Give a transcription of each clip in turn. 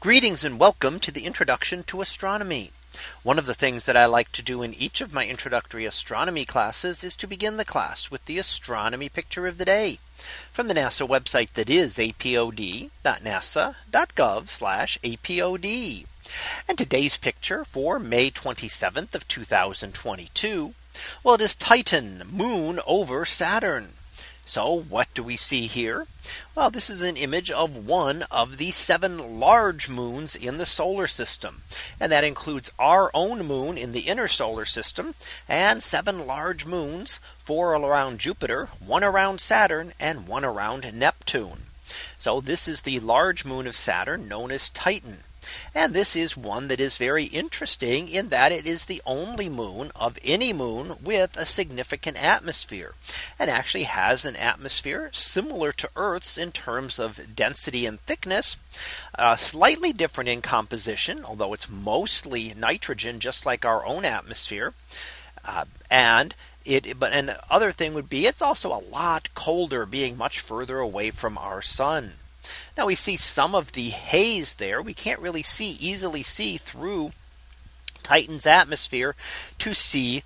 Greetings and welcome to the introduction to astronomy. One of the things that I like to do in each of my introductory astronomy classes is to begin the class with the astronomy picture of the day from the NASA website that is apod.nasa.gov apod. And today's picture for May 27th of 2022. Well, it is Titan moon over Saturn. So what do we see here? Well, this is an image of one of the seven large moons in the solar system. And that includes our own moon in the inner solar system and seven large moons, four around Jupiter, one around Saturn and one around Neptune. So this is the large moon of Saturn known as Titan. And this is one that is very interesting in that it is the only moon of any moon with a significant atmosphere and actually has an atmosphere similar to Earth's in terms of density and thickness, uh, slightly different in composition, although it's mostly nitrogen, just like our own atmosphere. Uh, and it but an other thing would be it's also a lot colder being much further away from our sun. Now we see some of the haze there. We can't really see easily see through Titan's atmosphere to see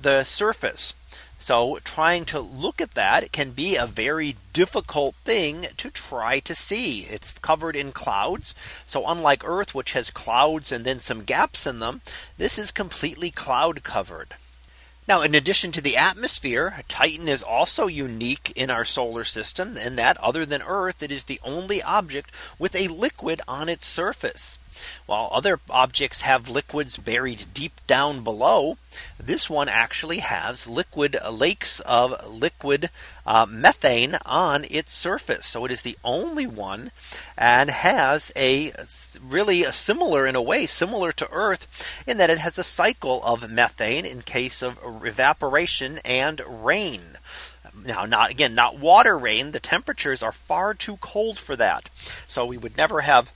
the surface. So trying to look at that can be a very difficult thing to try to see. It's covered in clouds. So unlike Earth, which has clouds and then some gaps in them, this is completely cloud covered. Now, in addition to the atmosphere, Titan is also unique in our solar system in that other than Earth, it is the only object with a liquid on its surface. While other objects have liquids buried deep down below, this one actually has liquid lakes of liquid uh, methane on its surface. So it is the only one and has a really a similar in a way similar to Earth in that it has a cycle of methane in case of evaporation and rain. Now, not again, not water rain. The temperatures are far too cold for that. So we would never have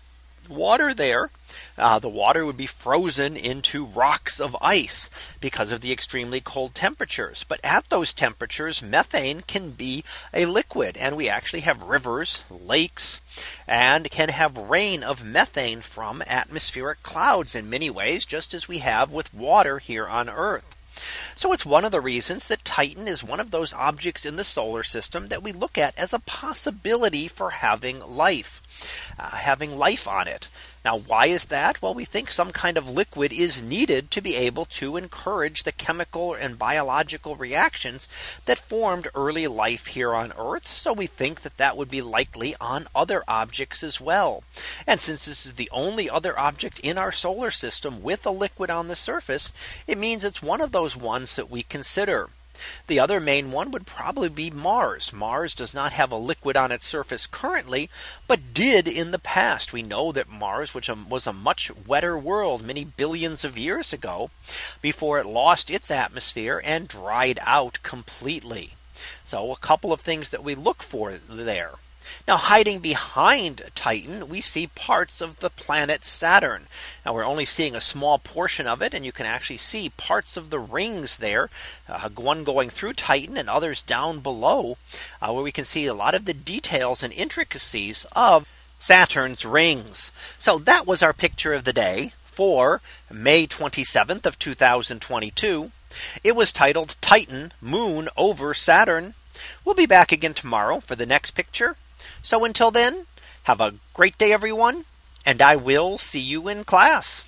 water there, uh, the water would be frozen into rocks of ice because of the extremely cold temperatures. But at those temperatures, methane can be a liquid, and we actually have rivers, lakes, and can have rain of methane from atmospheric clouds in many ways, just as we have with water here on Earth. So it's one of the reasons that Titan is one of those objects in the solar system that we look at as a possibility for having life uh, having life on it. Now, why is that? Well, we think some kind of liquid is needed to be able to encourage the chemical and biological reactions that formed early life here on Earth. So we think that that would be likely on other objects as well. And since this is the only other object in our solar system with a liquid on the surface, it means it's one of those ones that we consider. The other main one would probably be Mars. Mars does not have a liquid on its surface currently, but did in the past. We know that Mars, which um, was a much wetter world many billions of years ago, before it lost its atmosphere and dried out completely. So a couple of things that we look for there. Now hiding behind Titan, we see parts of the planet Saturn. Now we're only seeing a small portion of it, and you can actually see parts of the rings there, uh, one going through Titan and others down below, uh, where we can see a lot of the details and intricacies of Saturn's rings. So that was our picture of the day for May 27th of 2022. It was titled Titan Moon over Saturn. We'll be back again tomorrow for the next picture. So until then, have a great day, everyone, and I will see you in class.